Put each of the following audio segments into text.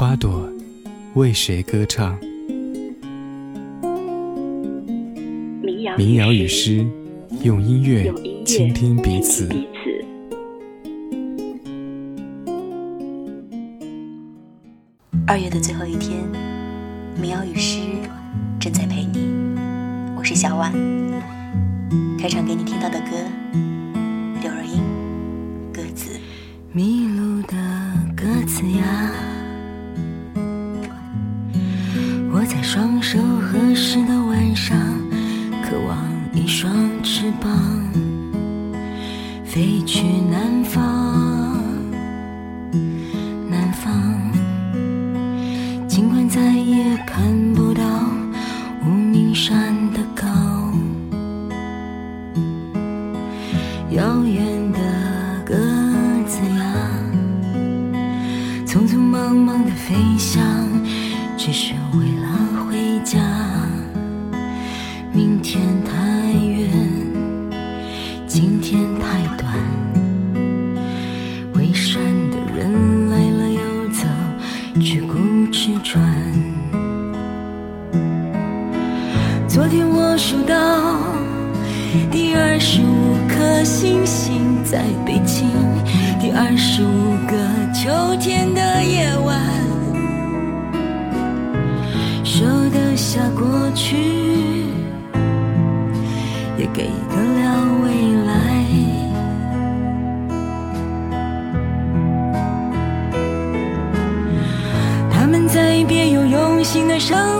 花朵为谁歌唱？民谣与诗，用音乐倾听彼此。二月的最后一天，民谣与诗正在陪你。我是小婉，开场给你听到的歌，刘若英《鸽子》。合十的晚上，渴望一双翅膀，飞去昨天我数到第二十五颗星星在北京第二十五个秋天的夜晚，收得下过去，也给得了未来。他们在别有用心的生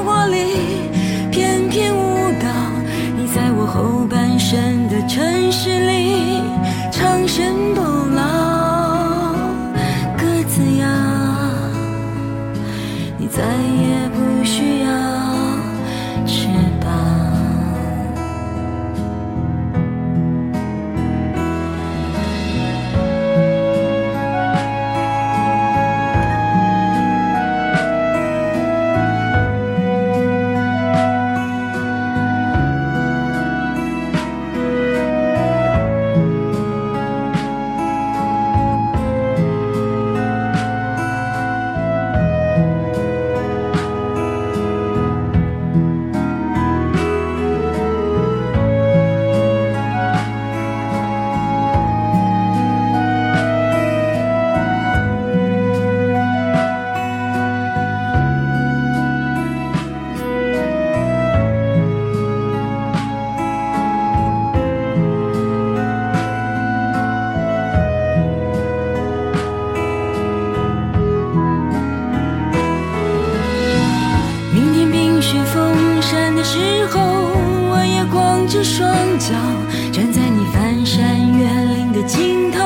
的尽头，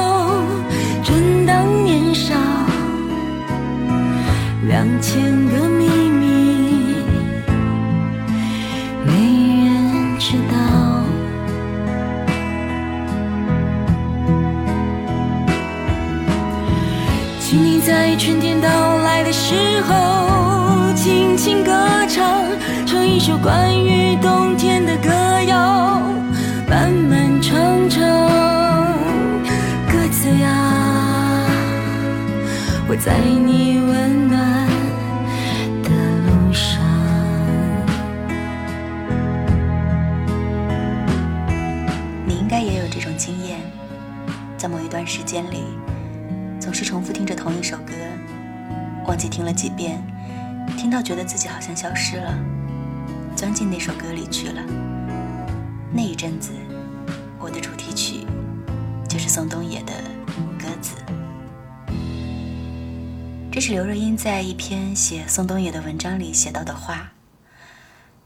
正当年少，两千个秘密没人知道。请你在春天到来的时候，轻轻歌唱，唱一首关于冬天的歌谣。在你温暖的路上。你应该也有这种经验，在某一段时间里。总是重复听着同一首歌，忘记听了几遍，听到觉得自己好像消失了，钻进那首歌里去了。那一阵子，我的主题曲就是宋冬野的《这是刘若英在一篇写宋冬野的文章里写到的话。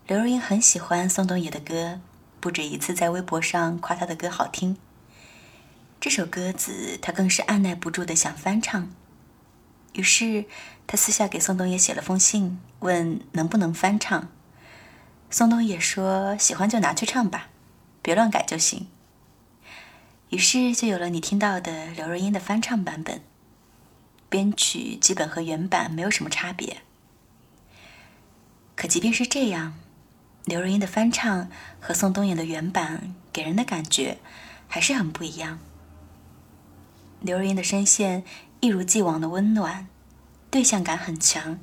刘若英很喜欢宋冬野的歌，不止一次在微博上夸他的歌好听。这首歌子，他更是按耐不住的想翻唱，于是他私下给宋冬野写了封信，问能不能翻唱。宋冬野说：“喜欢就拿去唱吧，别乱改就行。”于是就有了你听到的刘若英的翻唱版本，编曲基本和原版没有什么差别。可即便是这样，刘若英的翻唱和宋冬野的原版给人的感觉还是很不一样。刘若英的声线一如既往的温暖，对象感很强，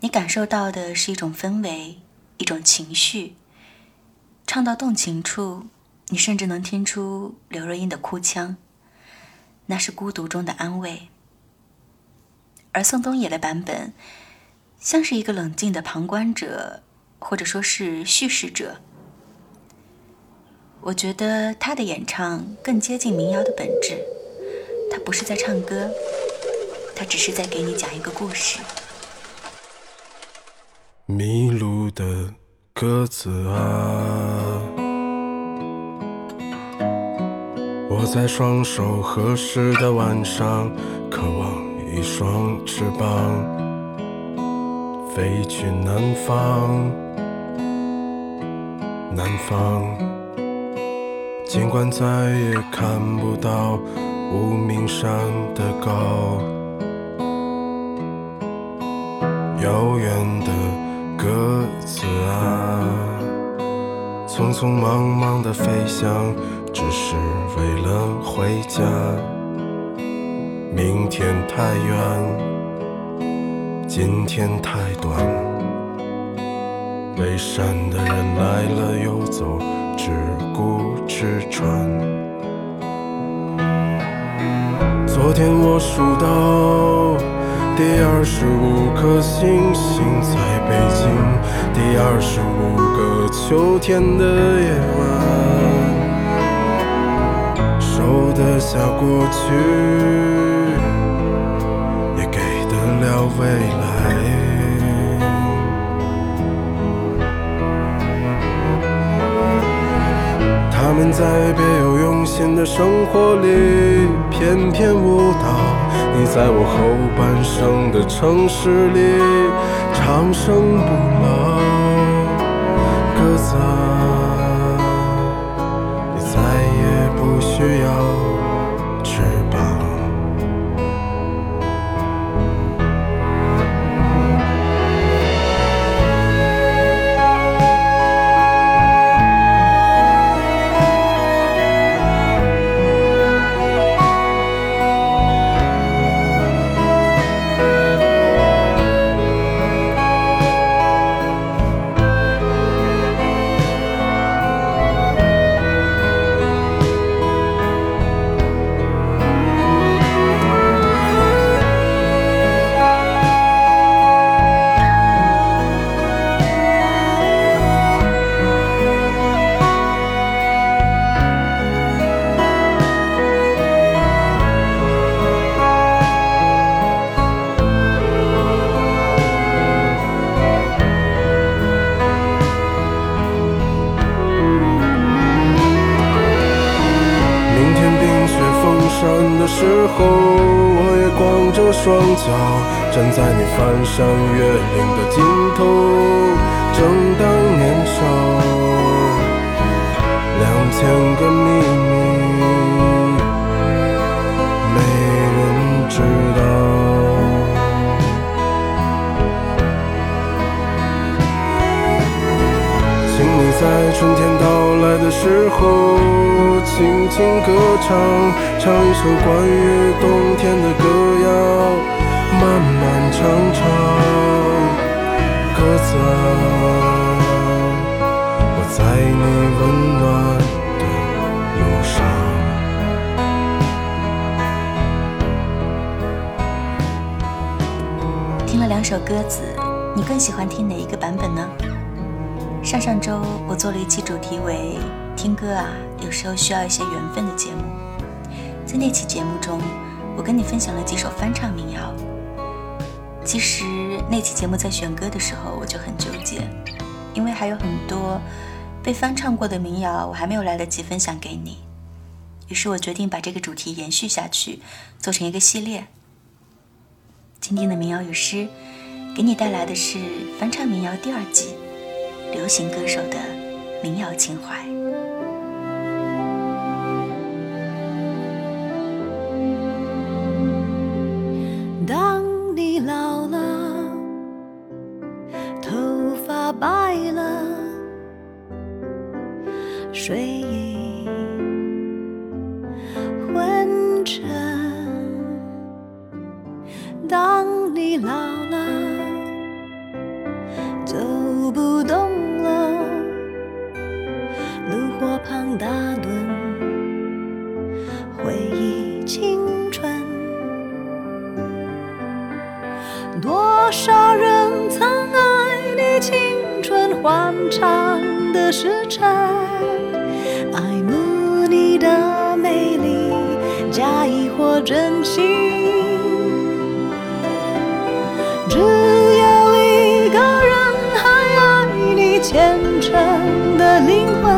你感受到的是一种氛围，一种情绪。唱到动情处，你甚至能听出刘若英的哭腔，那是孤独中的安慰。而宋冬野的版本，像是一个冷静的旁观者，或者说是叙事者。我觉得他的演唱更接近民谣的本质。他不是在唱歌，他只是在给你讲一个故事。迷路的鸽子啊，我在双手合十的晚上，渴望一双翅膀，飞去南方，南方，尽管再也看不到。无名山的高，遥远的鸽子啊，匆匆忙忙的飞翔，只是为了回家。明天太远，今天太短，背山的人来了又走，只顾吃穿。昨天我数到第二十五颗星星，在北京第二十五个秋天的夜晚，收得下过去，到未来。他们在别有用心的生活里翩翩舞蹈，你在我后半生的城市里长生不老，鸽子，双脚站在你翻山越岭的尽头，正当年少，两千个秘密没人知道。请你在春天到来的时候，轻轻歌唱，唱一首关于冬天的歌谣。漫漫长长，鸽子，我在你温暖的路上。听了两首歌子，你更喜欢听哪一个版本呢？上上周我做了一期主题为“听歌啊，有时候需要一些缘分”的节目，在那期节目中，我跟你分享了几首翻唱民谣。其实那期节目在选歌的时候，我就很纠结，因为还有很多被翻唱过的民谣，我还没有来得及分享给你。于是我决定把这个主题延续下去，做成一个系列。今天的民谣与诗，给你带来的是翻唱民谣第二季，流行歌手的民谣情怀。虔诚的灵魂，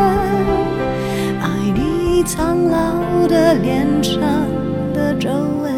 爱你苍老的脸上的皱纹。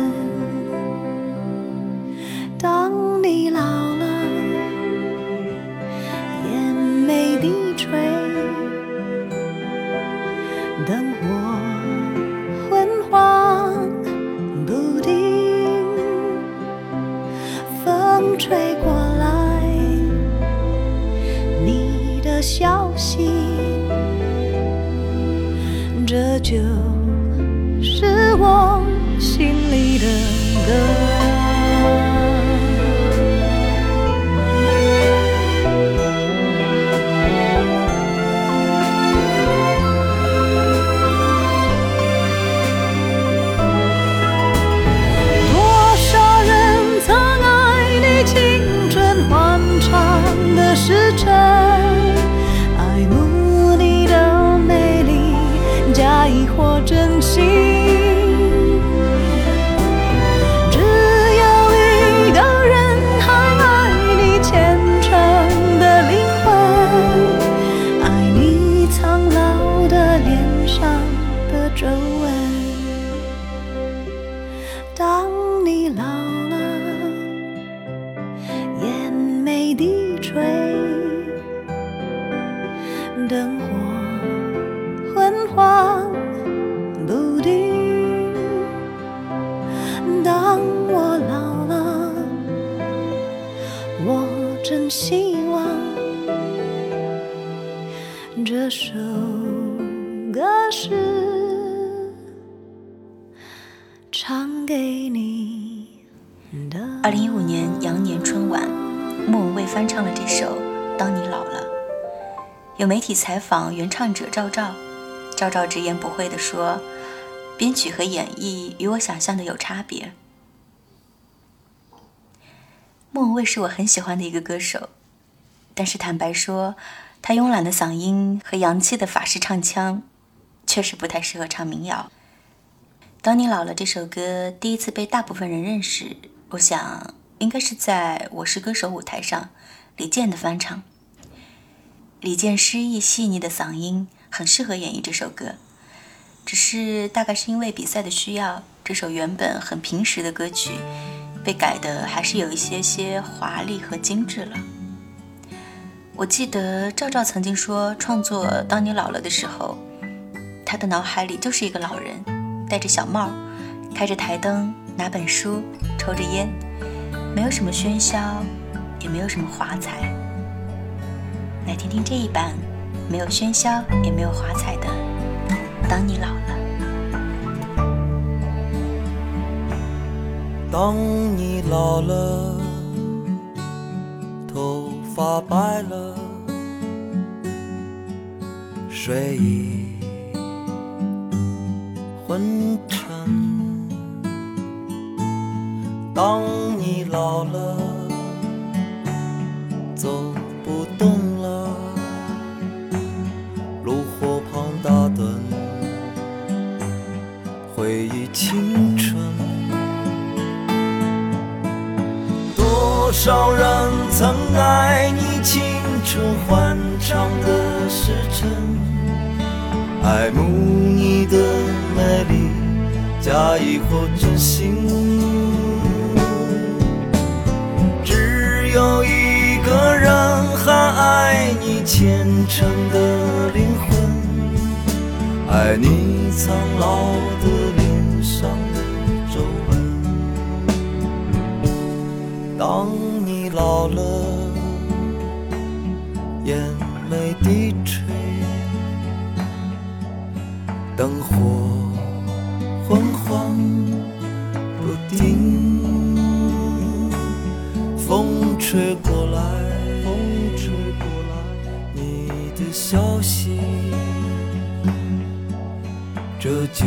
唱给你的。二零一五年羊年春晚，莫文蔚翻唱了这首《当你老了》。有媒体采访原唱者赵照，赵照直言不讳地说：“编曲和演绎与我想象的有差别。”莫文蔚是我很喜欢的一个歌手，但是坦白说，她慵懒的嗓音和洋气的法式唱腔，确实不太适合唱民谣。当你老了这首歌第一次被大部分人认识，我想应该是在我是歌手舞台上，李健的翻唱。李健诗意细腻的嗓音很适合演绎这首歌，只是大概是因为比赛的需要，这首原本很平实的歌曲被改的还是有一些些华丽和精致了。我记得赵照曾经说，创作《当你老了》的时候，他的脑海里就是一个老人。戴着小帽，开着台灯，拿本书，抽着烟，没有什么喧嚣，也没有什么华彩。来听听这一版，没有喧嚣，也没有华彩的《当你老了》。当你老了，头发白了，睡意昏沉。当你老了，走不动了，炉火旁打盹，回忆青春。多少人曾爱你青春欢畅的时辰，爱慕你的美丽假意或真心只有一个人还爱你虔诚的灵魂。爱你苍老的脸上的皱纹当你老了眼灯火昏黄不定，风吹过来，风吹过来，你的消息，这就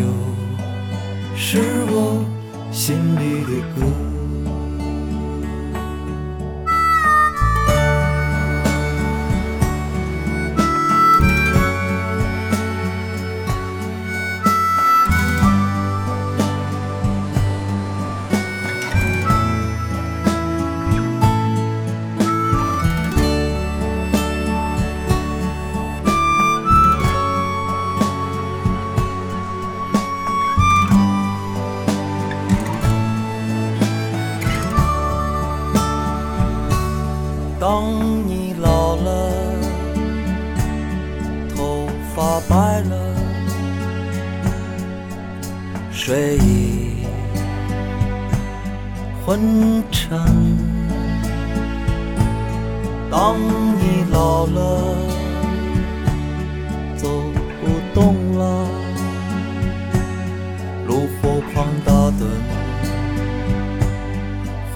是我心里的歌。炉火旁打盹，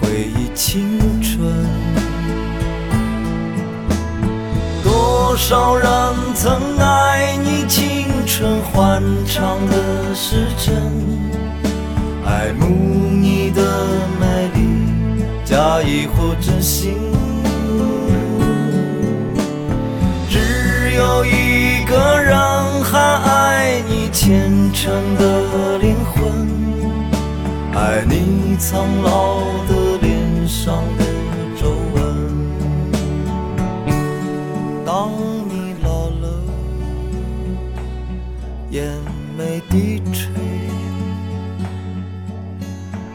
回忆青春。多少人曾爱你青春欢畅的时辰，爱慕你的美丽，假意或真心。只有一个人还爱虔诚的灵魂，爱你苍老的脸上的皱纹。当你老了，眼眉。低垂，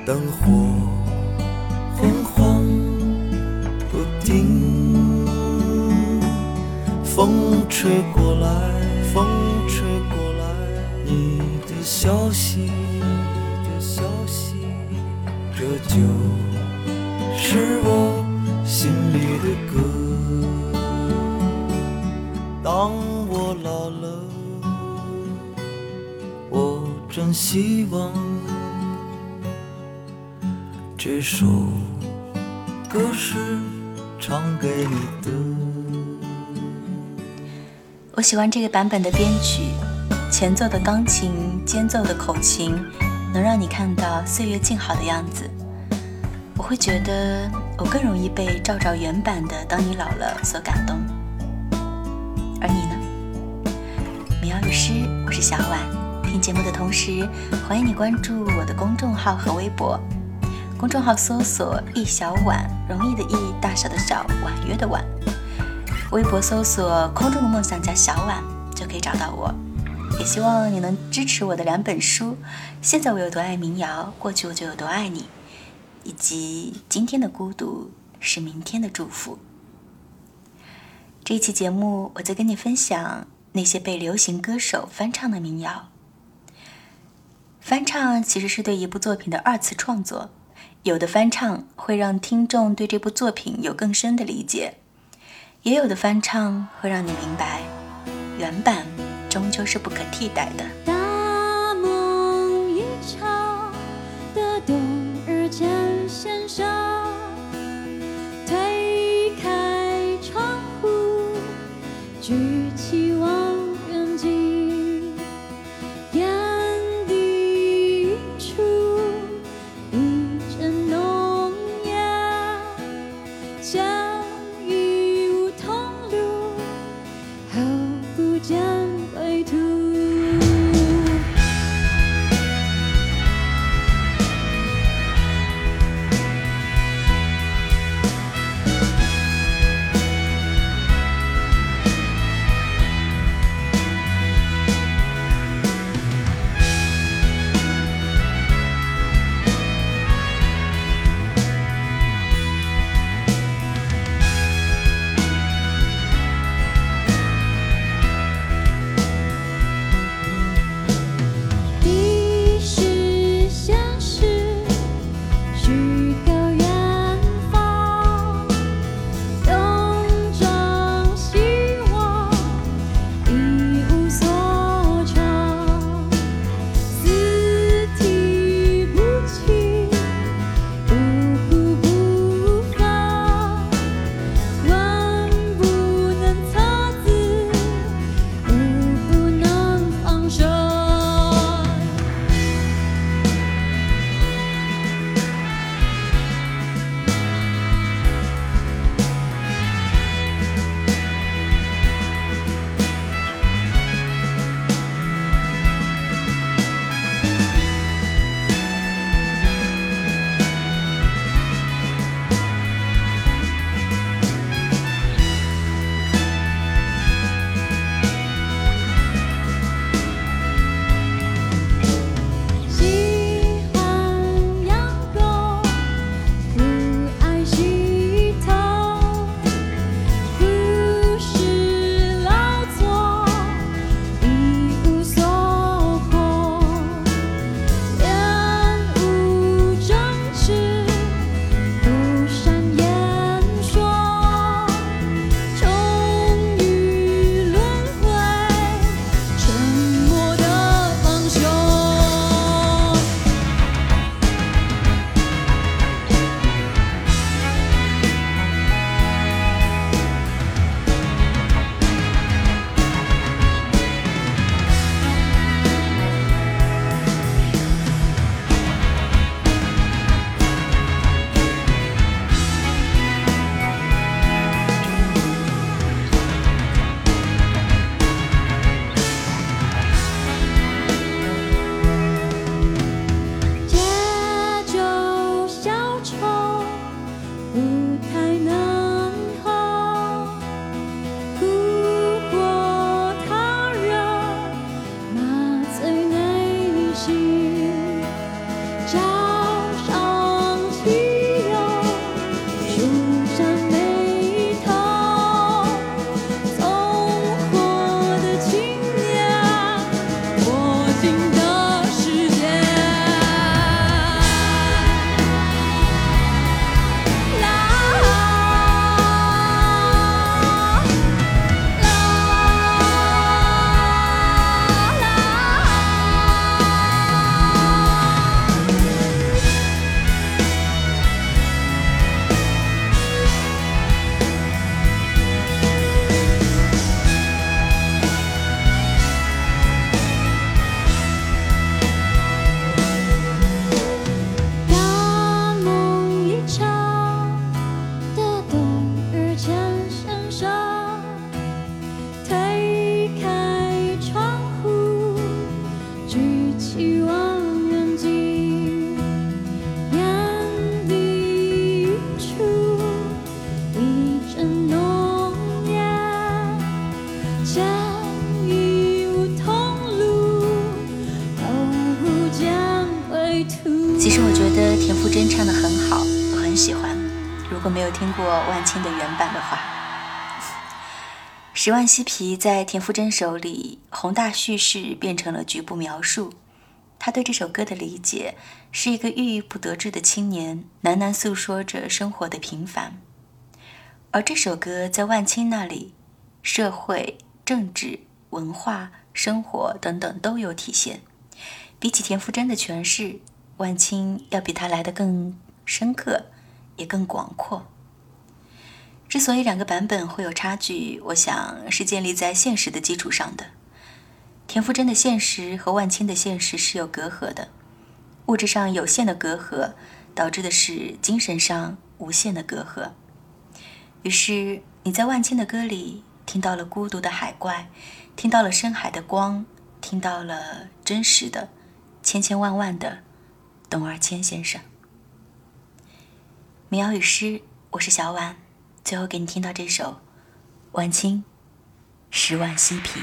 灯火昏黄不定，风吹过来，风，消息，的消息，这就是我心里的歌。当我老了。我真希望这首歌是唱给你的。我喜欢这个版本的编曲，前奏的钢琴，间奏的口琴，能让你看到岁月静好的样子。我会觉得我更容易被赵照原版的《当你老了》所感动。而你呢？民谣律师，我是小婉。听节目的同时，欢迎你关注我的公众号和微博。公众号搜索“易小婉”，容易的易，大小的小，婉约的婉。微博搜索“空中的梦想家小婉”，就可以找到我。也希望你能支持我的两本书：现在我有多爱民谣，过去我就有多爱你，以及今天的孤独是明天的祝福。这一期节目，我在跟你分享那些被流行歌手翻唱的民谣。翻唱其实是对一部作品的二次创作，有的翻唱会让听众对这部作品有更深的理解，也有的翻唱会让你明白，原版终究是不可替代的。十万嬉皮》在田馥甄手里，宏大叙事变成了局部描述。他对这首歌的理解是一个郁郁不得志的青年，喃喃诉说着生活的平凡。而这首歌在万青那里，社会、政治、文化、生活等等都有体现。比起田馥甄的诠释，万青要比他来的更深刻。也更广阔。之所以两个版本会有差距，我想是建立在现实的基础上的。田馥甄的现实和万青的现实是有隔阂的，物质上有限的隔阂，导致的是精神上无限的隔阂。于是你在万青的歌里听到了孤独的海怪，听到了深海的光，听到了真实的千千万万的董二千先生。民谣与诗，我是小婉，最后给你听到这首《晚清十万嬉皮》。